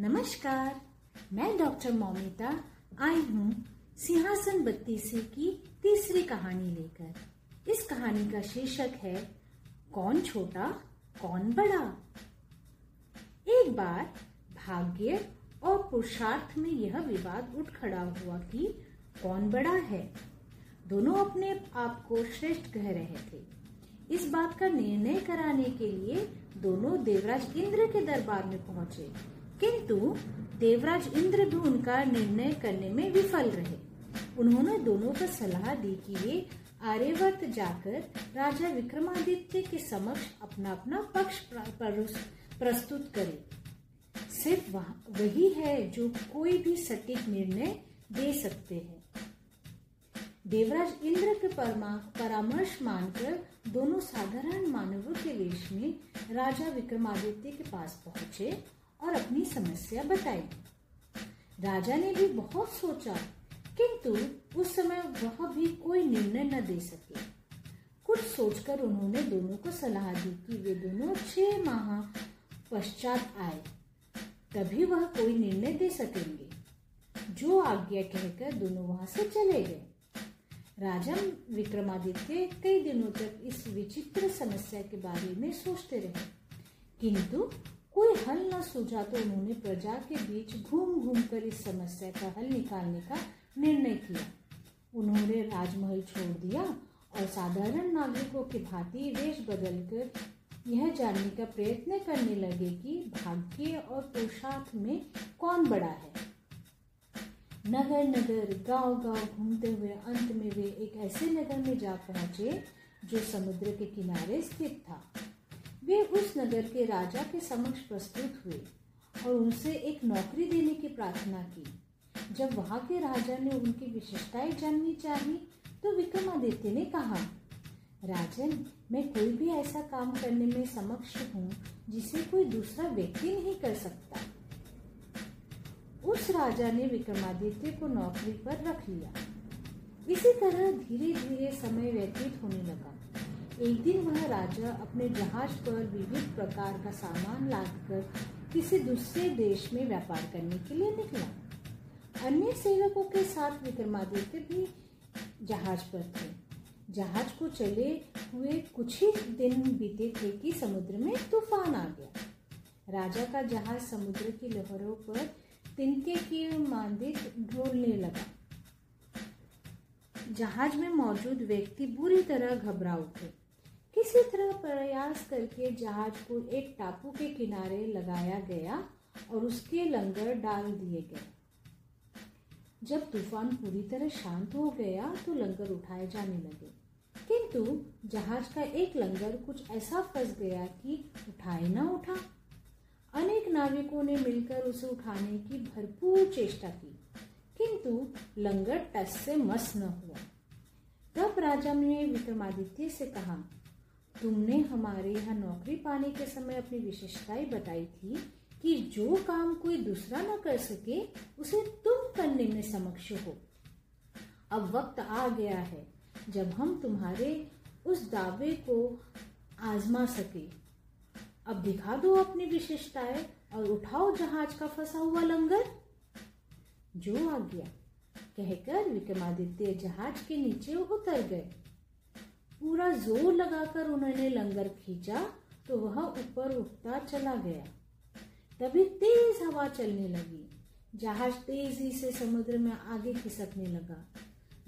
नमस्कार, मैं डॉक्टर मौमिता, आई हूँ सिंहासन बत्तीसी की तीसरी कहानी लेकर। इस कहानी का शीर्षक है, कौन छोटा, कौन बड़ा? एक बार भाग्य और पुरुषार्थ में यह विवाद उठ खड़ा हुआ कि कौन बड़ा है? दोनों अपने आप को श्रेष्ठ कह रहे थे। इस बात का निर्णय कराने के लिए दोनों देवराज इंद्र के दरबार में पहुँचे। किंतु देवराज इंद्र भी उनका निर्णय करने में विफल रहे। उन्होंने दोनों को सलाह दी कि वे आर्यवर्त जाकर राजा विक्रमादित्य के समक्ष अपना अपना पक्ष प्रस्तुत करें। सिर्फ़ वही है जो कोई भी सटीक निर्णय दे सकते हैं। देवराज इंद्र के परामर्श मानकर दोनों साधारण मानवों के वेश में राजा विक्रमादित्य के पास पहुँचे। और अपनी समस्या बताई। राजा ने भी बहुत सोचा, किंतु उस समय वह भी कोई निर्णय न दे सके। कुछ सोचकर उन्होंने दोनों को सलाह दी कि वे दोनों छह माह पश्चात आए। तभी वह कोई निर्णय दे सकेंगे। जो आज्ञा कहकर दोनों वहाँ से चले गए। राजा विक्रमादित्य कई दिनों तक इस विचित्र समस्या के बारे में सोचते रहे। किंतु कोई हल न सूझा तो उन्होंने प्रजा के बीच घूम घूम कर इस समस्या का हल निकालने का निर्णय किया। उन्होंने राजमहल छोड़ दिया और साधारण नागरिकों की भांति वेश बदलकर यह जानने का प्रयत्न करने लगे कि भाग्य और पुरुषार्थ में कौन बड़ा है। नगर नगर गाँव गाँव घूमते हुए अंत में वे एक ऐसे नगर में जा पहुँचे जो समुद्र के किनारे स्थित था। वे उस नगर के राजा के समक्ष प्रस्तुत हुए और उनसे एक नौकरी देने की प्रार्थना की। जब वहाँ के राजा ने उनकी विशेषताएँ जाननी चाहिए तो विक्रमादित्य ने कहा, राजन, मैं कोई भी ऐसा काम करने में समक्ष हूँ जिसे कोई दूसरा व्यक्ति नहीं कर सकता। उस राजा ने विक्रमादित्य को नौकरी पर रख लिया। इसी तरह धीरे धीरे समय व्यतीत होने लगा। एक दिन वह राजा अपने जहाज़ पर विविध प्रकार का सामान लादकर किसी दूसरे देश में व्यापार करने के लिए निकला। अन्य सेवकों के साथ विक्रमादित्य भी जहाज़ पर थे। जहाज़ को चले हुए कुछ ही दिन बीते थे कि समुद्र में तूफ़ान आ गया। राजा का जहाज़ समुद्र की लहरों पर तिनके की मांदिक ढोलने लगा। जहाज़ में मौजूद व्यक्ति बुरी तरह घबरा उठे। किसी तरह प्रयास करके जहाज़ को एक टापू के किनारे लगाया गया और उसके लंगर डाल दिए गए। जब तूफ़ान पूरी तरह शांत हो गया तो लंगर उठाए जाने लगे। किंतु जहाज़ का एक लंगर कुछ ऐसा फंस गया कि उठाए ना उठा। अनेक नाविकों ने मिलकर उसे उठाने की भरपूर चेष्टा की। किंतु लंगर टस से मस न हुआ। तब राजा ने विक्रमादित्य से कहा तुमने हमारे यहाँ नौकरी पाने के समय अपनी विशेषताएँ बताई थी कि जो काम कोई दूसरा न कर सके, उसे तुम करने में समक्ष हो। अब वक्त आ गया है, जब हम तुम्हारे उस दावे को आजमा सके। अब दिखा दो अपनी विशेषताएँ और उठाओ जहाज़ का फंसा हुआ लंगर। जो आ गया, कहकर विक्रमादित्य जहाज़ के नीचे उतर गए। पूरा ज़ोर लगाकर उन्होंने लंगर खींचा तो वह ऊपर उठता चला गया। तभी तेज हवा चलने लगी। जहाज़ तेज़ी से समुद्र में आगे खिसकने लगा।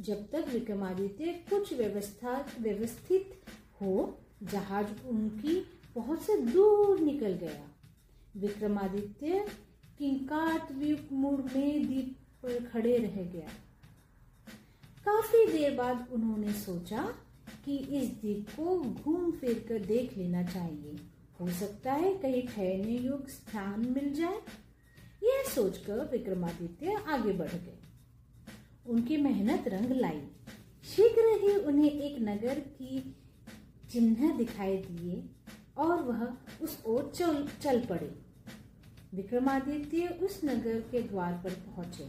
जब तक विक्रमादित्य कुछ व्यवस्था, व्यवस्थित हो, जहाज़ उनकी बहुत से दूर निकल गया। विक्रमादित्य किंकाट मुड़ में दीप पर खड़े रह गया। काफ़ी देर बाद उन्होंने सोचा कि इस द्वीप को घूम फिर कर देख लेना चाहिए। हो सकता है कहीं ठहरने योग्य स्थान मिल जाए। यह सोचकर विक्रमादित्य आगे बढ़ गए। उनकी मेहनत रंग लाई। शीघ्र ही उन्हें एक नगर की चिन्ह दिखाई दिए और वह उस ओर चल चल पड़े। विक्रमादित्य उस नगर के द्वार पर पहुँचे।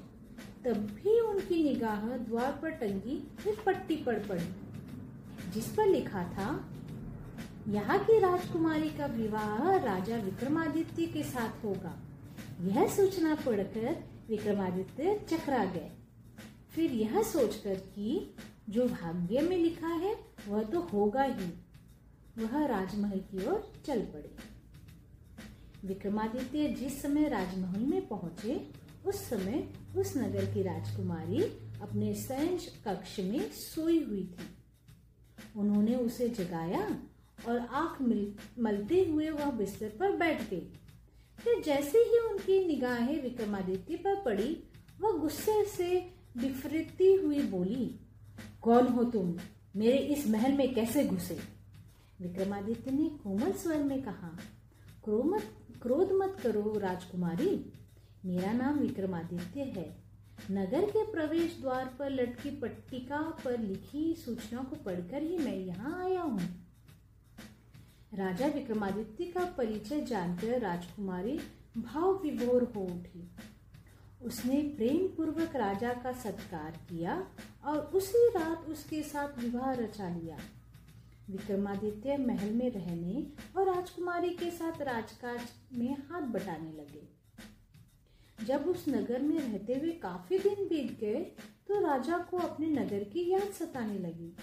तब भी उनकी निगाह द्वार पर टंगी एक पट्टी पर पड़ी। जिस पर लिखा था, यहाँ की राजकुमारी का विवाह राजा विक्रमादित्य के साथ होगा। यह सूचना पढ़कर विक्रमादित्य चकरा गए। फिर यह सोचकर कि जो भाग्य में लिखा है, वह तो होगा ही। वह राजमहल की ओर चल पड़े। विक्रमादित्य जिस समय राजमहल में पहुँचे, उस समय उस नगर की राजकुमारी अपने कक्ष में सोई हुई थी। उन्होंने उसे जगाया और आँख मलते हुए वह बिस्तर पर बैठ गई। फिर जैसे ही उनकी निगाहें विक्रमादित्य पर पड़ी, वह गुस्से से बिफरती हुई बोली, कौन हो तुम? मेरे इस महल में कैसे घुसे? विक्रमादित्य ने कोमल स्वर में कहा क्रोध मत करो राजकुमारी। मेरा नाम विक्रमादित्य है। नगर के प्रवेश द्वार पर लटकी पट्टिका पर लिखी सूचना को पढ़कर ही मैं यहाँ आया हूँ। राजा विक्रमादित्य का परिचय जानकर राजकुमारी भाव विभोर हो उठी। उसने प्रेम पूर्वक राजा का सत्कार किया और उसी रात उसके साथ विवाह रचा लिया। विक्रमादित्य महल में रहने और राजकुमारी के साथ राजकाज में हाथ बटाने लगे। जब उस नगर में रहते हुए काफ़ी दिन बीत गए तो राजा को अपने नगर की याद सताने लगी।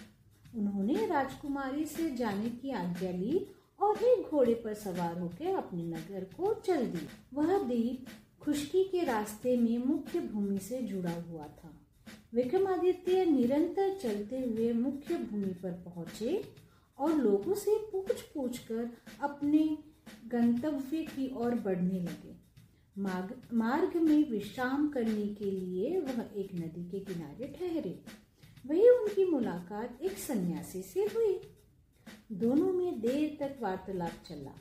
उन्होंने राजकुमारी से जाने की आज्ञा ली और एक घोड़े पर सवार होकर अपने नगर को चल दी। वह द्वीप खुशकी के रास्ते में मुख्य भूमि से जुड़ा हुआ था। विक्रमादित्य निरंतर चलते हुए मुख्य भूमि पर पहुँचे और लोगों से पूछ पूछ कर अपने गंतव्य की ओर बढ़ने लगे। मार्ग मार्ग में विश्राम करने के लिए वह एक नदी के किनारे ठहरे। वही उनकी मुलाकात एक सन्यासी से हुई। दोनों में देर तक वार्तालाप चला।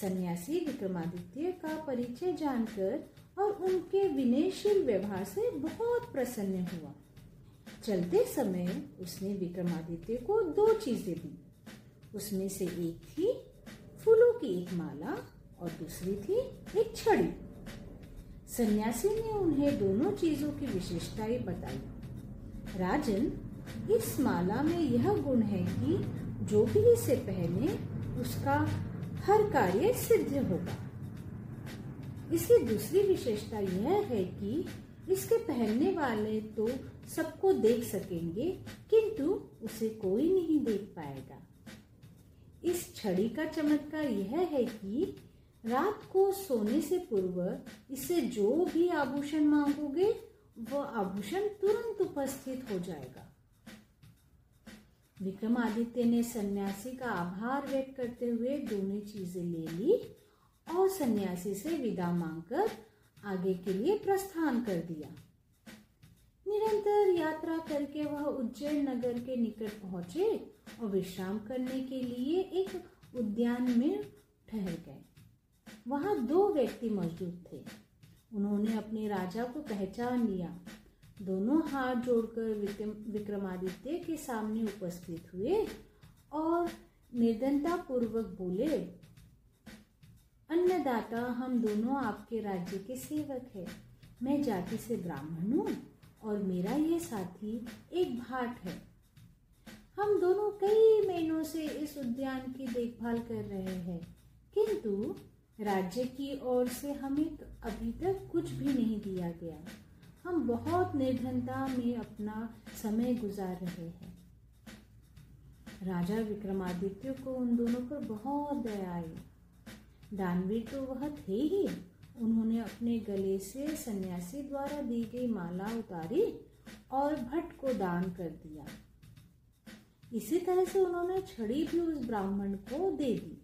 सन्यासी विक्रमादित्य का परिचय जानकर और उनके विनयशील व्यवहार से बहुत प्रसन्न हुआ। चलते समय उसने विक्रमादित्य को दो चीज़ें दी। उसमें से एक थी फूलों की एक माला और दूसरी थी एक छड़ी। सन्यासी ने उन्हें दोनों चीज़ों की विशेषताएँ बताई। राजन, इस माला में यह गुण है कि जो भी इसे पहने, उसका हर कार्य सिद्ध होगा। इसकी दूसरी विशेषता यह है कि इसके पहनने वाले तो सबको देख सकेंगे, किंतु उसे कोई नहीं देख पाएगा। इस छड़ी का चमत्कार यह है कि रात को सोने से पूर्व इससे जो भी आभूषण मांगोगे, वह आभूषण तुरंत उपस्थित हो जाएगा। विक्रमादित्य ने सन्यासी का आभार व्यक्त करते हुए दोनों चीज़ें ले ली और सन्यासी से विदा मांगकर आगे के लिए प्रस्थान कर दिया। निरंतर यात्रा करके वह उज्जैन नगर के निकट पहुँचे और विश्राम करने के लिए एक उद्यान में ठहर गए। वहाँ दो व्यक्ति मौजूद थे। उन्होंने अपने राजा को पहचान लिया। दोनों हाथ जोड़कर विक्रमादित्य के सामने उपस्थित हुए और निर्धनता पूर्वक बोले, अन्नदाता, हम दोनों आपके राज्य के सेवक हैं। मैं जाति से ब्राह्मण हूँ और मेरा ये साथी एक भाट है। हम दोनों कई महीनों से इस उद्यान की देखभाल कर रहे हैं, किंतु राज्य की ओर से हमें अभी तक कुछ भी नहीं दिया गया। हम बहुत निर्धनता में अपना समय गुजार रहे हैं। राजा विक्रमादित्य को उन दोनों पर बहुत दया आई। दानवीर तो वह थे ही। उन्होंने अपने गले से सन्यासी द्वारा दी गई माला उतारी और भट्ट को दान कर दिया। इसी तरह से उन्होंने छड़ी भी उस ब्राह्मण को दे दी।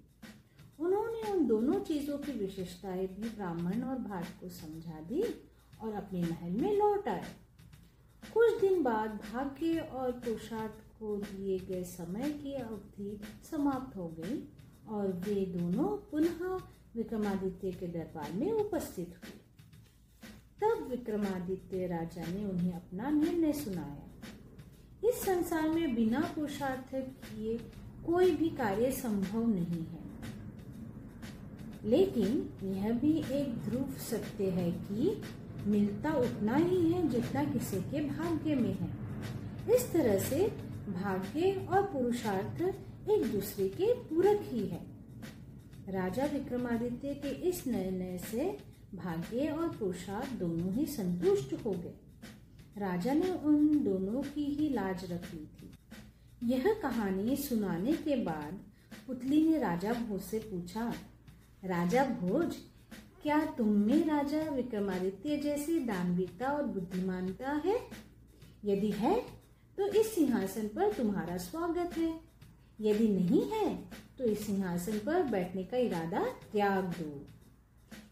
उन्होंने उन दोनों चीज़ों की विशेषताएँ भी ब्राह्मण और भाट को समझा दी और अपने महल में लौट आए। कुछ दिन बाद भाग्य और पुरुषार्थ को दिए गए समय की अवधि समाप्त हो गई और वे दोनों पुनः विक्रमादित्य के दरबार में उपस्थित हुए। तब विक्रमादित्य राजा ने उन्हें अपना निर्णय सुनाया। इस संसार में बिना पुरुषार्थ किए कोई भी कार्य संभव नहीं है। लेकिन यह भी एक ध्रुव सत्य है कि मिलता उतना ही है जितना किसी के भाग्य में है। इस तरह से भाग्य और पुरुषार्थ एक दूसरे के पूरक ही है। राजा विक्रमादित्य के इस निर्णय से भाग्य और पुरुषार्थ दोनों ही संतुष्ट हो गए। राजा ने उन दोनों की ही लाज रख ली थी। यह कहानी सुनाने के बाद पुतली ने राजा भोज से पूछा राजा भोज, क्या तुम में राजा विक्रमादित्य जैसी दानवीरता और बुद्धिमानता है? यदि है तो इस सिंहासन पर तुम्हारा स्वागत है। यदि नहीं है तो इस सिंहासन पर बैठने का इरादा त्याग दो।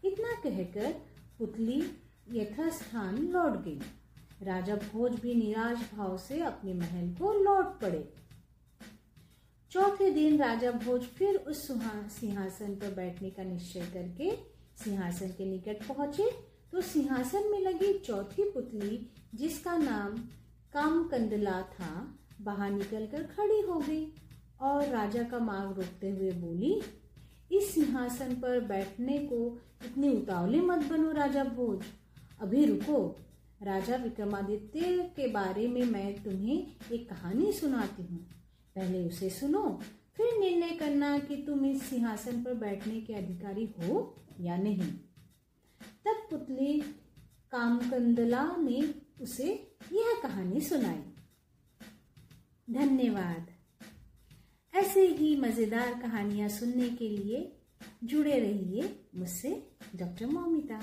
इतना कहकर पुतली यथास्थान लौट गई। राजा भोज भी निराश भाव से अपने महल को लौट पड़े। चौथे दिन राजा भोज फिर उस सिंहासन पर बैठने का निश्चय करके सिंहासन के निकट पहुँचे। तो सिंहासन में लगी चौथी पुतली, जिसका नाम कामकंदला था बाहर निकलकर खड़ी हो गई और राजा का मार्ग रोकते हुए बोली, इस सिंहासन पर बैठने को इतनी उतावले मत बनो राजा भोज। अभी रुको। राजा विक्रमादित्य के बारे में मैं तुम्हें एक कहानी सुनाती हूँ। पहले उसे सुनो। फिर निर्णय करना कि तुम इस सिंहासन पर बैठने के अधिकारी हो या नहीं। तब पुतली कामकंदला ने उसे यह कहानी सुनाई। धन्यवाद। ऐसे ही मज़ेदार कहानियाँ सुनने के लिए जुड़े रहिए मुझसे, डॉक्टर मोमिता।